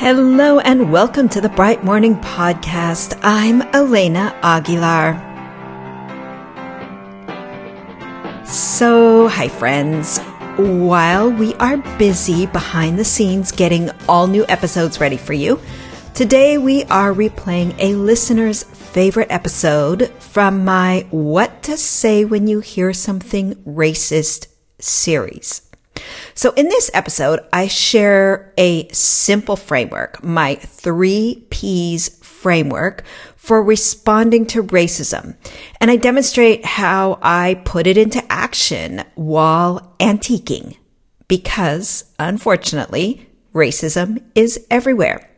Hello and welcome to the Bright Morning Podcast. I'm Elena Aguilar. So, hi friends. While we are busy behind the scenes getting all new episodes ready for you, today we are replaying a listener's favorite episode from my What to Say When You Hear Something Racist series. So in this episode, I share a simple framework, my three P's framework for responding to racism. And I demonstrate how I put it into action while antiquing because unfortunately, racism is everywhere.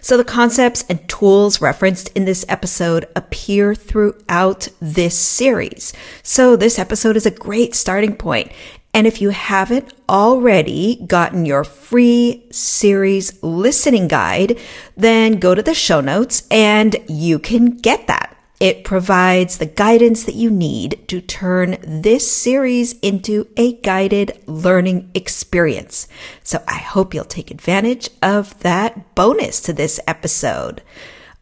So the concepts and tools referenced in this episode appear throughout this series. So this episode is a great starting point and if you haven't already gotten your free series listening guide, then go to the show notes and you can get that. It provides the guidance that you need to turn this series into a guided learning experience. So I hope you'll take advantage of that bonus to this episode.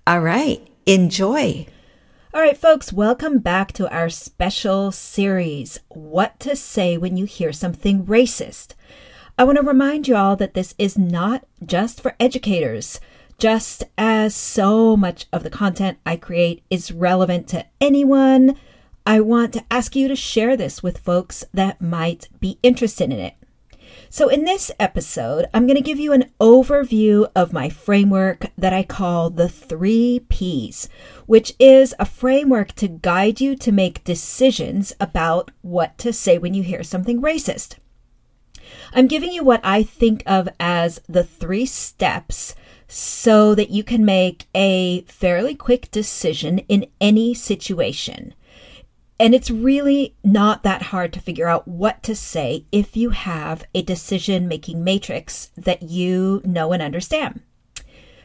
All right. Enjoy. All right, folks, welcome back to our special series, What to Say When You Hear Something Racist. I want to remind you all that this is not just for educators, just as so much of the content I create is relevant to anyone. I want to ask you to share this with folks that might be interested in it. So, in this episode, I'm going to give you an overview of my framework that I call the three P's, which is a framework to guide you to make decisions about what to say when you hear something racist. I'm giving you what I think of as the three steps so that you can make a fairly quick decision in any situation. And it's really not that hard to figure out what to say if you have a decision making matrix that you know and understand.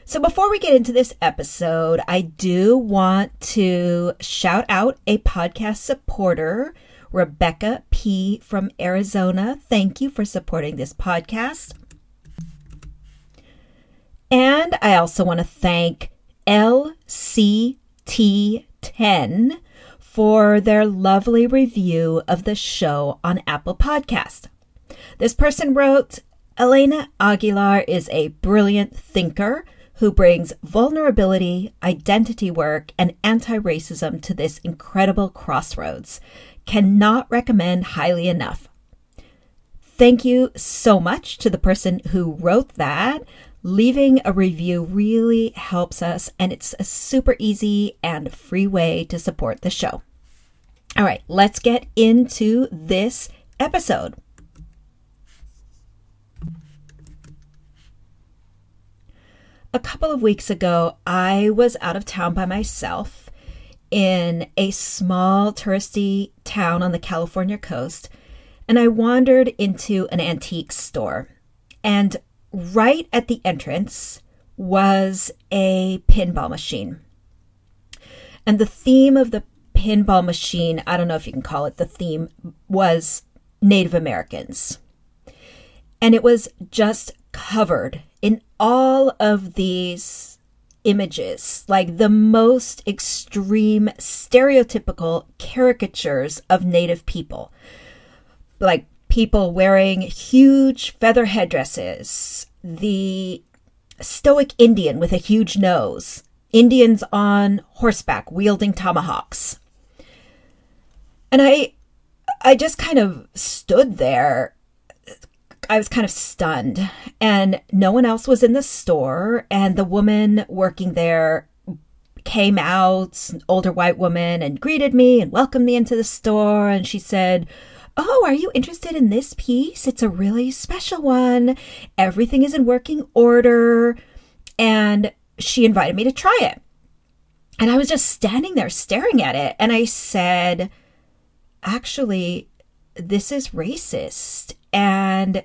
So, before we get into this episode, I do want to shout out a podcast supporter, Rebecca P. from Arizona. Thank you for supporting this podcast. And I also want to thank LCT10 for their lovely review of the show on Apple Podcast. This person wrote, Elena Aguilar is a brilliant thinker who brings vulnerability, identity work, and anti racism to this incredible crossroads. Cannot recommend highly enough. Thank you so much to the person who wrote that. Leaving a review really helps us, and it's a super easy and free way to support the show. All right, let's get into this episode. A couple of weeks ago, I was out of town by myself in a small touristy town on the California coast, and I wandered into an antique store. And right at the entrance was a pinball machine. And the theme of the pinball machine, I don't know if you can call it the theme, was Native Americans. And it was just covered in all of these images, like the most extreme stereotypical caricatures of Native people. Like people wearing huge feather headdresses, the stoic Indian with a huge nose, Indians on horseback wielding tomahawks. And I I just kind of stood there. I was kind of stunned, and no one else was in the store. And the woman working there came out, an older white woman, and greeted me and welcomed me into the store. And she said, Oh, are you interested in this piece? It's a really special one. Everything is in working order. And she invited me to try it. And I was just standing there staring at it. And I said, Actually, this is racist. And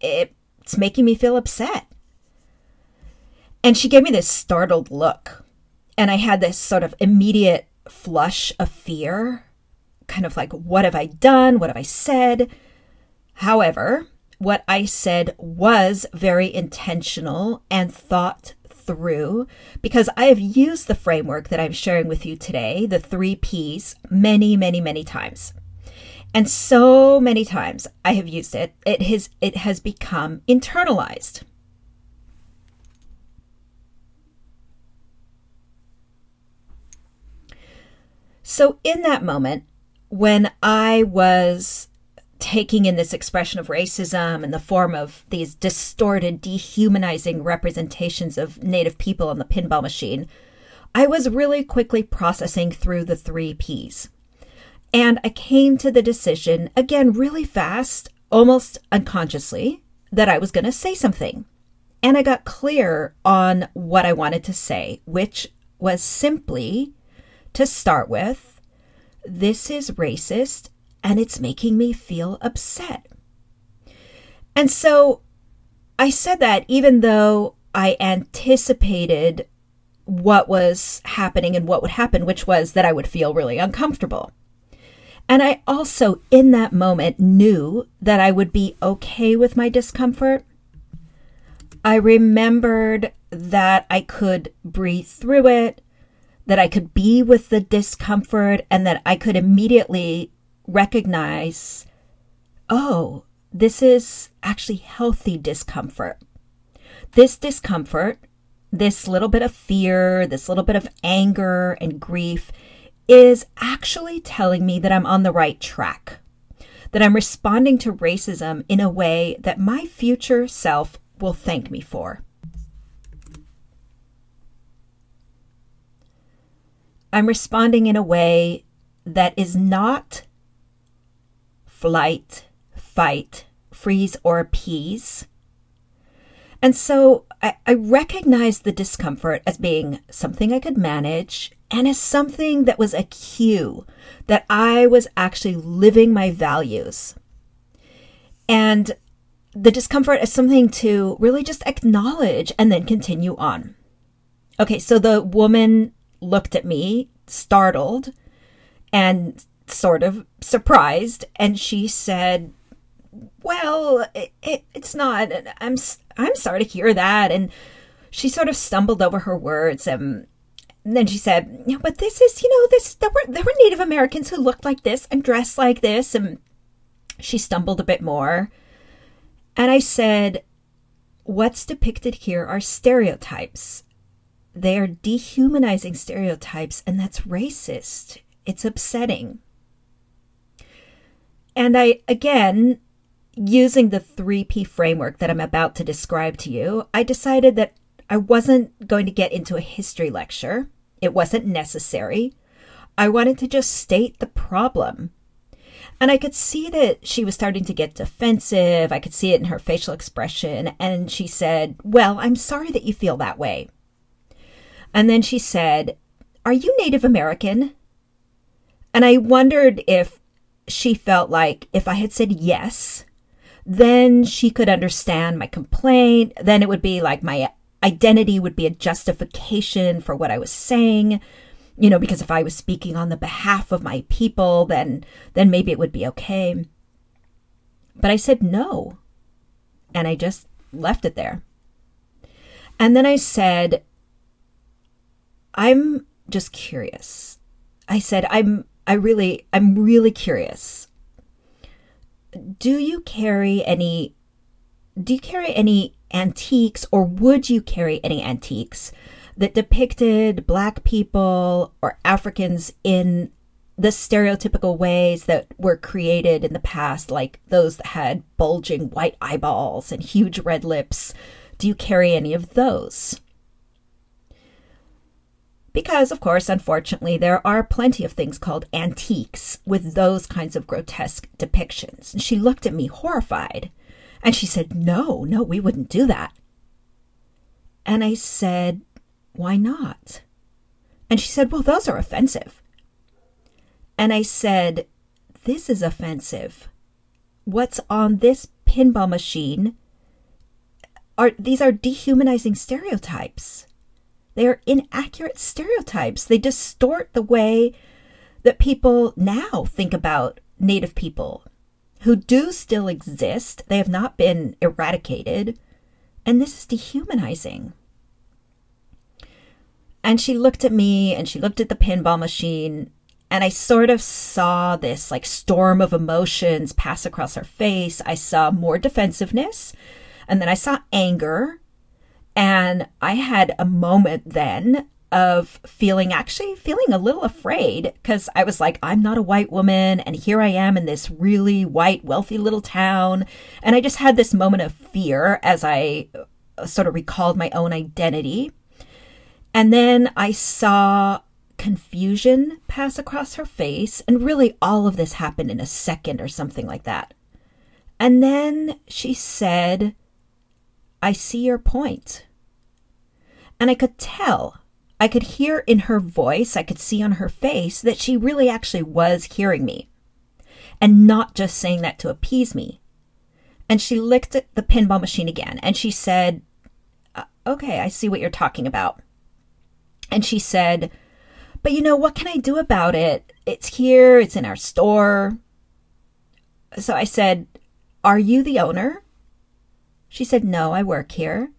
it's making me feel upset. And she gave me this startled look. And I had this sort of immediate flush of fear kind of like, what have I done? What have I said? However, what I said was very intentional and thought through because I have used the framework that I'm sharing with you today, the three P's, many, many, many times. And so many times I have used it, it has, it has become internalized. So, in that moment, when I was taking in this expression of racism in the form of these distorted, dehumanizing representations of Native people on the pinball machine, I was really quickly processing through the three P's. And I came to the decision, again, really fast, almost unconsciously, that I was going to say something. And I got clear on what I wanted to say, which was simply to start with, this is racist and it's making me feel upset. And so I said that even though I anticipated what was happening and what would happen, which was that I would feel really uncomfortable. And I also, in that moment, knew that I would be okay with my discomfort. I remembered that I could breathe through it, that I could be with the discomfort, and that I could immediately recognize oh, this is actually healthy discomfort. This discomfort, this little bit of fear, this little bit of anger and grief is actually telling me that I'm on the right track, that I'm responding to racism in a way that my future self will thank me for. I'm responding in a way that is not flight, fight, freeze, or appease. And so I, I recognized the discomfort as being something I could manage and as something that was a cue that I was actually living my values. And the discomfort as something to really just acknowledge and then continue on. Okay, so the woman looked at me, startled, and sort of surprised, and she said, "Well, it, it, it's not. I'm I'm sorry to hear that." And she sort of stumbled over her words, and, and then she said, "But this is, you know, this there were there were Native Americans who looked like this and dressed like this." And she stumbled a bit more, and I said, "What's depicted here are stereotypes." They are dehumanizing stereotypes, and that's racist. It's upsetting. And I, again, using the 3P framework that I'm about to describe to you, I decided that I wasn't going to get into a history lecture. It wasn't necessary. I wanted to just state the problem. And I could see that she was starting to get defensive. I could see it in her facial expression. And she said, Well, I'm sorry that you feel that way. And then she said, Are you Native American? And I wondered if she felt like if I had said yes, then she could understand my complaint. Then it would be like my identity would be a justification for what I was saying. You know, because if I was speaking on the behalf of my people, then then maybe it would be okay. But I said no. And I just left it there. And then I said, I'm just curious. I said, I'm I really, I'm really curious. Do you carry any, do you carry any antiques or would you carry any antiques that depicted Black people or Africans in the stereotypical ways that were created in the past, like those that had bulging white eyeballs and huge red lips? Do you carry any of those? Because, of course, unfortunately, there are plenty of things called antiques with those kinds of grotesque depictions. And she looked at me horrified and she said, No, no, we wouldn't do that. And I said, Why not? And she said, Well, those are offensive. And I said, This is offensive. What's on this pinball machine are these are dehumanizing stereotypes. They are inaccurate stereotypes. They distort the way that people now think about Native people. who do still exist. They have not been eradicated. And this is dehumanizing. And she looked at me and she looked at the pinball machine. And I sort of saw this like storm of emotions pass across her face. I saw more defensiveness. And then I saw anger. And I had a moment then of feeling actually feeling a little afraid because I was like, I'm not a white woman, and here I am in this really white, wealthy little town. And I just had this moment of fear as I uh, sort of recalled my own identity. And then I saw confusion pass across her face, and really all of this happened in a second or something like that. And then she said, I see your point. And I could tell I could hear in her voice, I could see on her face that she really actually was hearing me and not just saying that to appease me. And she licked at the pinball machine again and she said, uh, Okay, I see what you're talking about. And she said, But you know, what can I do about it? It's here, it's in our store. So I said, Are you the owner? She said, No, I work here.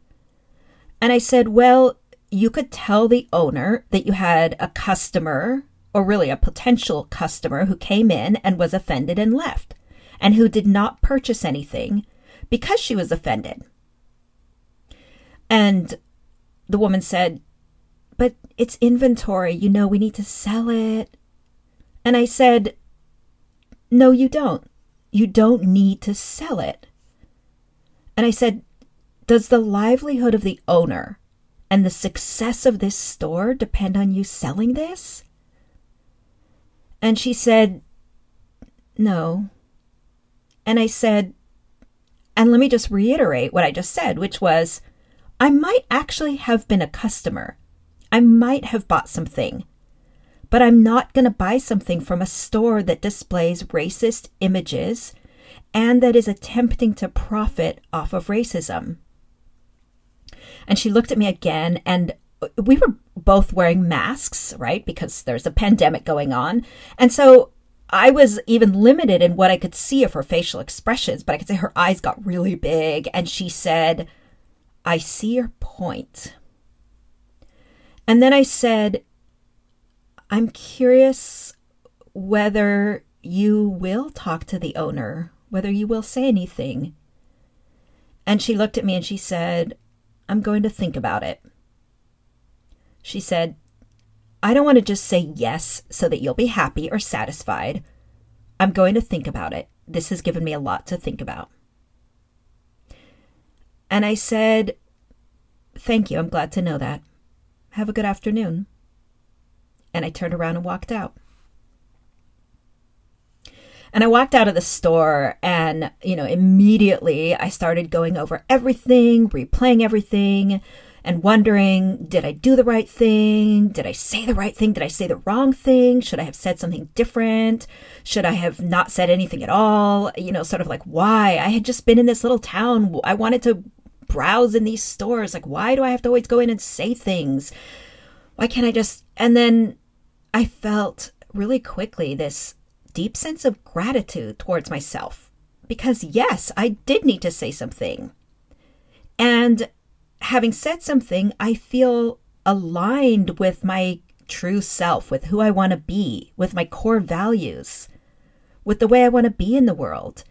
And I said, Well, you could tell the owner that you had a customer, or really a potential customer, who came in and was offended and left, and who did not purchase anything because she was offended. And the woman said, But it's inventory. You know, we need to sell it. And I said, No, you don't. You don't need to sell it. And I said, Does the livelihood of the owner and the success of this store depend on you selling this? And she said, No. And I said, and let me just reiterate what I just said, which was, I might actually have been a customer. I might have bought something. But I'm not going to buy something from a store that displays racist images and that is attempting to profit off of racism. And she looked at me again, and uh, we were both wearing masks, right? Because there's a pandemic going on. And so I was even limited in what I could see of her facial expressions, but I could say her eyes got really big. And she said, I see your point. And then I said, I'm curious whether you will talk to the owner, whether you will say anything. And she looked at me and she said, I'm going to think about it. She said, I don't want to just say yes so that you'll be happy or satisfied. I'm going to think about it. This has given me a lot to think about. And I said, Thank you. I'm glad to know that. Have a good afternoon. And I turned around and walked out. And I walked out of the store and, you know, immediately I started going over everything, replaying everything, and wondering did I do the right thing? Did I say the right thing? Did I say the wrong thing? Should I have said something different? Should I have not said anything at all? You know, sort of like why? I had just been in this little town. I wanted to browse in these stores. Like, why do I have to always go in and say things? Why can't I just. And then I felt really quickly this deep sense of gratitude towards myself. Because, yes, I did need to say something. And having said something, I feel aligned with my true self, with who I want to be, with my core values, with the way I want to be in the world.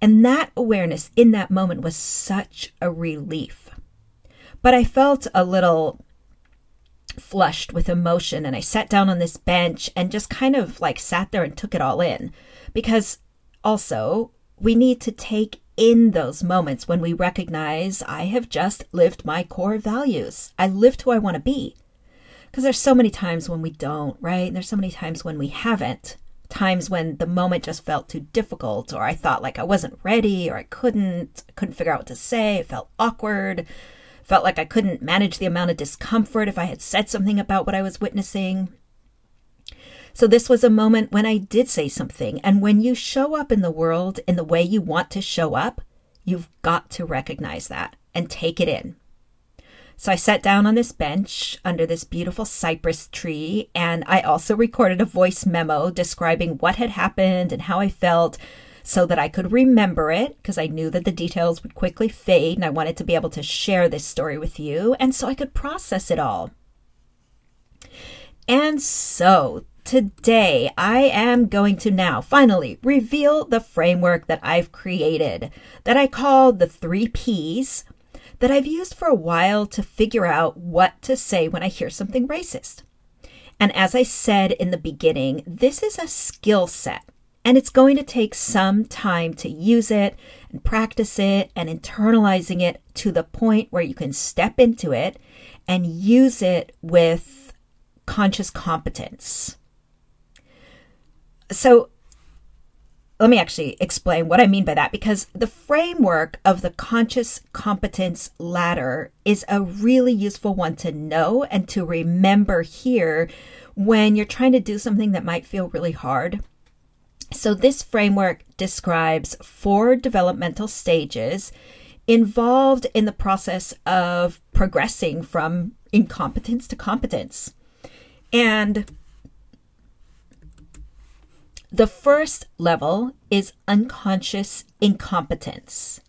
And that awareness in that moment was such a relief. But I felt a little flushed with emotion and I sat down on this bench and just kind of like sat there and took it all in. Because also, we need to take in those moments when we recognize I have just lived my core values. I lived who I want to be. Because there's so many times when we don't, right? And There's so many times when we haven't. Times when the moment just felt too difficult, or I thought like I wasn't ready, or I couldn't, couldn't figure out what to say, it felt awkward Felt like I couldn't manage the amount of discomfort if I had said something about what I was witnessing. So, this was a moment when I did say something. And when you show up in the world in the way you want to show up, you've got to recognize that and take it in. So I sat down on this bench under this beautiful cypress tree, and I also recorded a voice memo describing what had happened and how I felt, so that I could remember it because I knew that the details would quickly fade and I wanted to be able to share this story with you and so I could process it all. And so today I am going to now finally reveal the framework that I've created that I call the three P's that I've used for a while to figure out what to say when I hear something racist. And as I said in the beginning, this is a skill set and it's going to take some time to use it and practice it and internalizing it to the point where you can step into it and use it with conscious competence. So, let me actually explain what I mean by that because the framework of the conscious competence ladder is a really useful one to know and to remember here when you're trying to do something that might feel really hard. So, this framework describes four developmental stages involved in the process of progressing from incompetence to competence. And the first level is unconscious incompetence.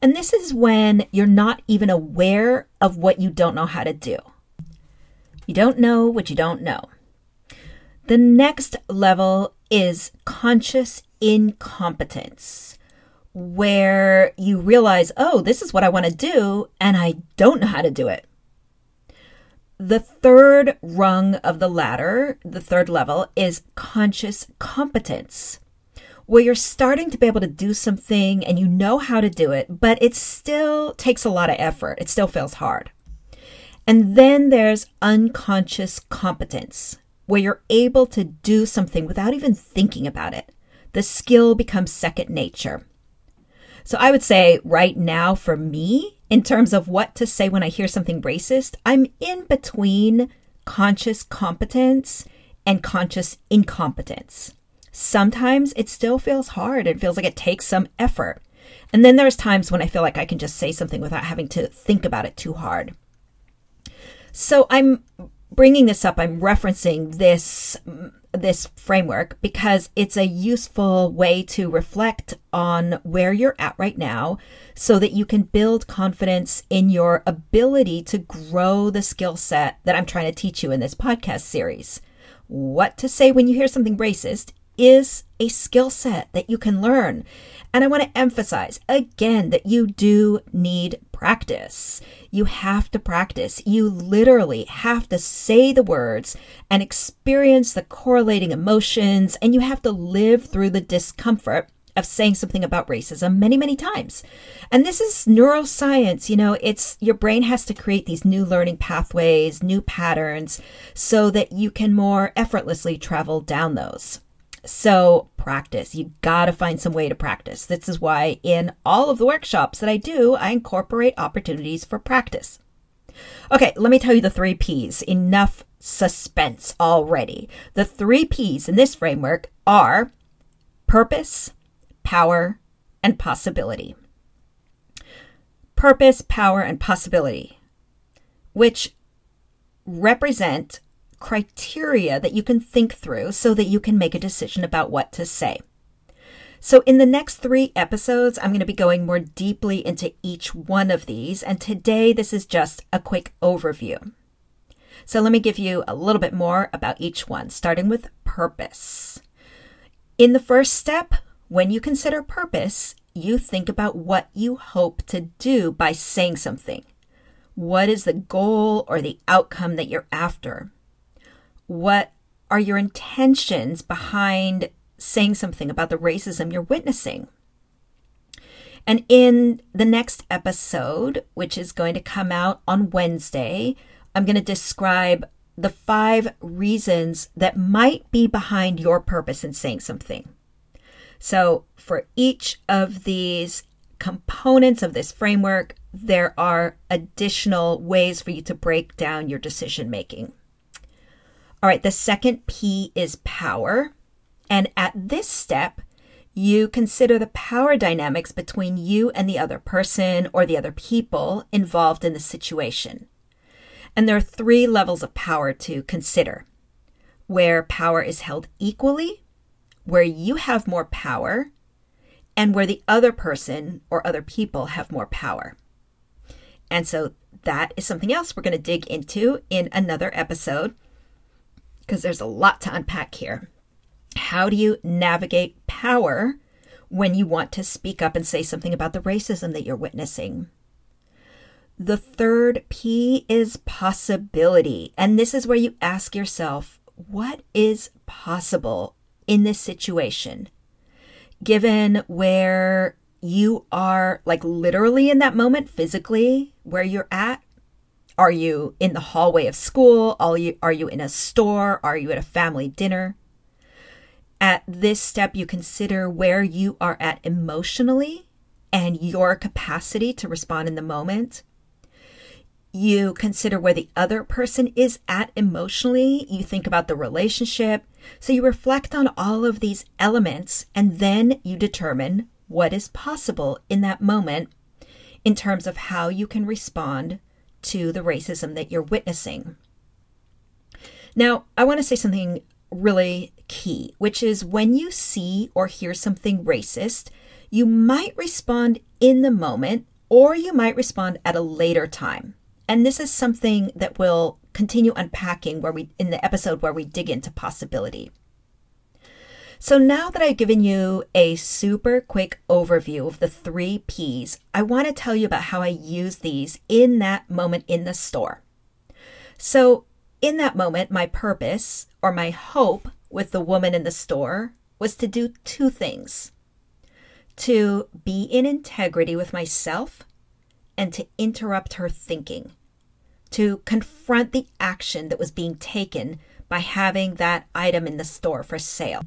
And this is when you're not even aware of what you don't know how to do. You don't know what you don't know. The next level is conscious incompetence, where you realize, oh, this is what I want to do, and I don't know how to do it. The third rung of the ladder, the third level, is conscious competence, where you're starting to be able to do something and you know how to do it, but it still takes a lot of effort. It still feels hard. And then there's unconscious competence, where you're able to do something without even thinking about it. The skill becomes second nature. So I would say right now for me, in terms of what to say when I hear something racist, I'm in between conscious competence and conscious incompetence. Sometimes it still feels hard. It feels like it takes some effort. And then there's times when I feel like I can just say something without having to think about it too hard. So I'm bringing this up. I'm referencing this this framework because it's a useful way to reflect on where you're at right now so that you can build confidence in your ability to grow the skill set that I'm trying to teach you in this podcast series. What to say when you hear something racist is a skill set that you can learn. And I want to emphasize again that you do need practice. You have to practice. You literally have to say the words and experience the correlating emotions, and you have to live through the discomfort of saying something about racism many, many times. And this is neuroscience. You know, it's your brain has to create these new learning pathways, new patterns, so that you can more effortlessly travel down those. So practice. You got to find some way to practice. This is why in all of the workshops that I do, I incorporate opportunities for practice. Okay, let me tell you the three P's. Enough suspense already. The three P's in this framework are purpose, power, and possibility. Purpose, power, and possibility, which represent criteria that you can think through so that you can make a decision about what to say. So, in the next three episodes, I'm going to be going more deeply into each one of these, and today this is just a quick overview. So, let me give you a little bit more about each one, starting with purpose. In the first step, when you consider purpose, you think about what you hope to do by saying something. What is the goal or the outcome that you're after? What are your intentions behind saying something about the racism you're witnessing? And in the next episode, which is going to come out on Wednesday, I'm going to describe the five reasons that might be behind your purpose in saying something. So, for each of these components of this framework, there are additional ways for you to break down your decision making. All right, the second P is power. And at this step, you consider the power dynamics between you and the other person or the other people involved in the situation. And there are three levels of power to consider where power is held equally, where you have more power, and where the other person or other people have more power. And so that is something else we're going to dig into in another episode because there's a lot to unpack here. How do you navigate power when you want to speak up and say something about the racism that you're witnessing? The third P is possibility. And this is where you ask yourself, what is possible in this situation? Given where you are, like literally in that moment, physically, where you're at, are you in the hallway of school? Are you, are you in a store? Are you at a family dinner? At this step, you consider where you are at emotionally and your capacity to respond in the moment. You consider where the other person is at emotionally. You think about the relationship. So you reflect on all of these elements and then you determine what is possible in that moment in terms of how you can respond to the racism that you're witnessing. Now, I want to say something really key, which is when you see or hear something racist, you might respond in the moment or you might respond at a later time. And this is something that we'll continue unpacking where we in the episode where we dig into possibility. So now that I've given you a super quick overview of the three P's, I want to tell you about how I use these in that moment in the store. So, in that moment, my purpose or my hope with the woman in the store was to do two things to be in integrity with myself and to interrupt her thinking, to confront the action that was being taken by having that item in the store for sale.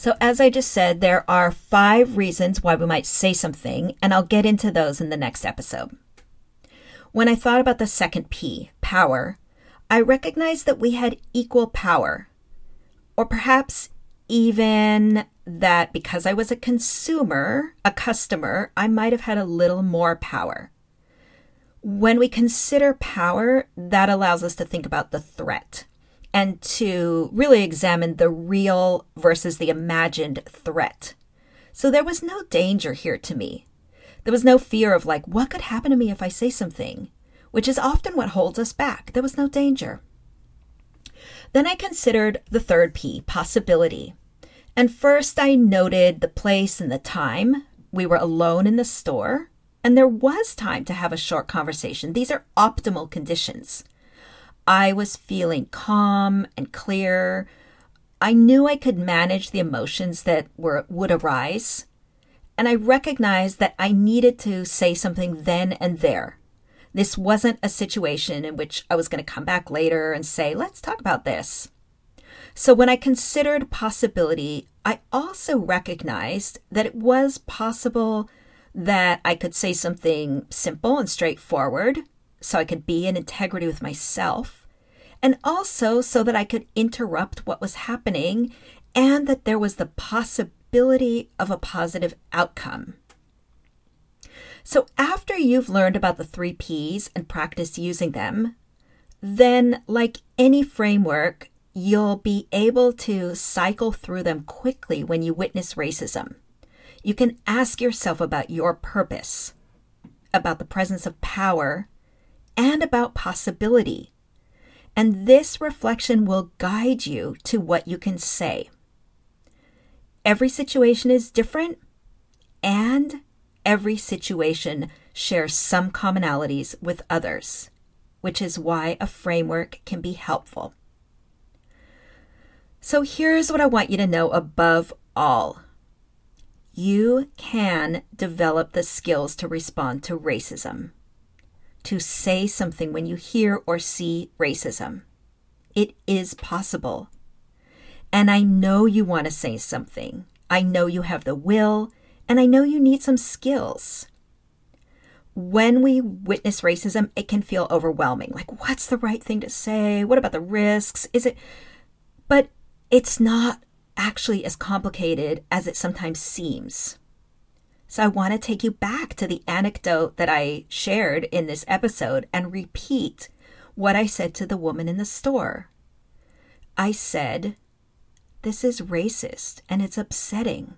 So, as I just said, there are five reasons why we might say something, and I'll get into those in the next episode. When I thought about the second P, power, I recognized that we had equal power, or perhaps even that because I was a consumer, a customer, I might have had a little more power. When we consider power, that allows us to think about the threat and to really examine the real versus the imagined threat. So there was no danger here to me. There was no fear of, like, what could happen to me if I say something, which is often what holds us back. There was no danger. Then I considered the third P, possibility. And first I noted the place and the time. We were alone in the store, and there was time to have a short conversation. These are optimal conditions. I was feeling calm and clear. I knew I could manage the emotions that were would arise, and I recognized that I needed to say something then and there. This wasn't a situation in which I was going to come back later and say, "Let's talk about this." So when I considered possibility, I also recognized that it was possible that I could say something simple and straightforward so I could be in integrity with myself and also so that I could interrupt what was happening and that there was the possibility of a positive outcome. So, after you've learned about the three P's and practice using them, then, like any framework, you'll be able to cycle through them quickly when you witness racism. You can ask yourself about your purpose, about the presence of power, and about possibility. And this reflection will guide you to what you can say. Every situation is different, and every situation shares some commonalities with others, which is why a framework can be helpful. So here's what I want you to know above all you can develop the skills to respond to racism to say something when you hear or see racism. It is possible. And I know you want to say something. I know you have the will, and I know you need some skills. When we witness racism, it can feel overwhelming. Like, what's the right thing to say? What about the risks? Is it. But it's not actually as complicated as it sometimes seems. So I want to take you back to the anecdote that I shared in this episode and repeat what I said to the woman in the store. I said, This is racist and it's upsetting.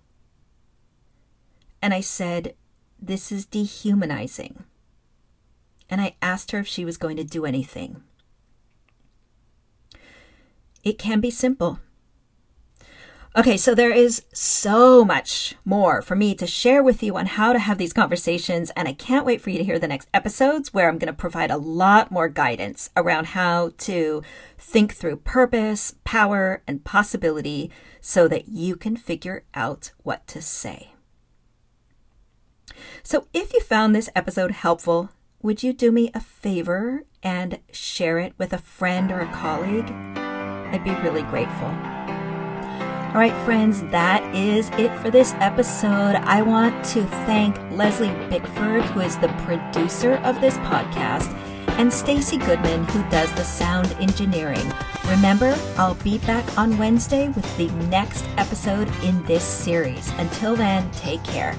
and I said, This is dehumanizing. And I asked her if she was going to do anything. It can be simple. Okay, so there is so much more for me to share with you on how to have these conversations, and I can't wait for you to hear the next episodes where I'm going to provide a lot more guidance around how to think through purpose, power, and possibility so that you can figure out what to say. So, if you found this episode helpful, would you do me a favor and share it with a friend or a colleague? I'd be really grateful. All right, friends, that is it for this episode. I want to thank Leslie Bickford, who is the producer of this podcast, and Stacy Goodman, who does the sound engineering. Remember, I'll be back on Wednesday with the next episode in this series. Until then, take care.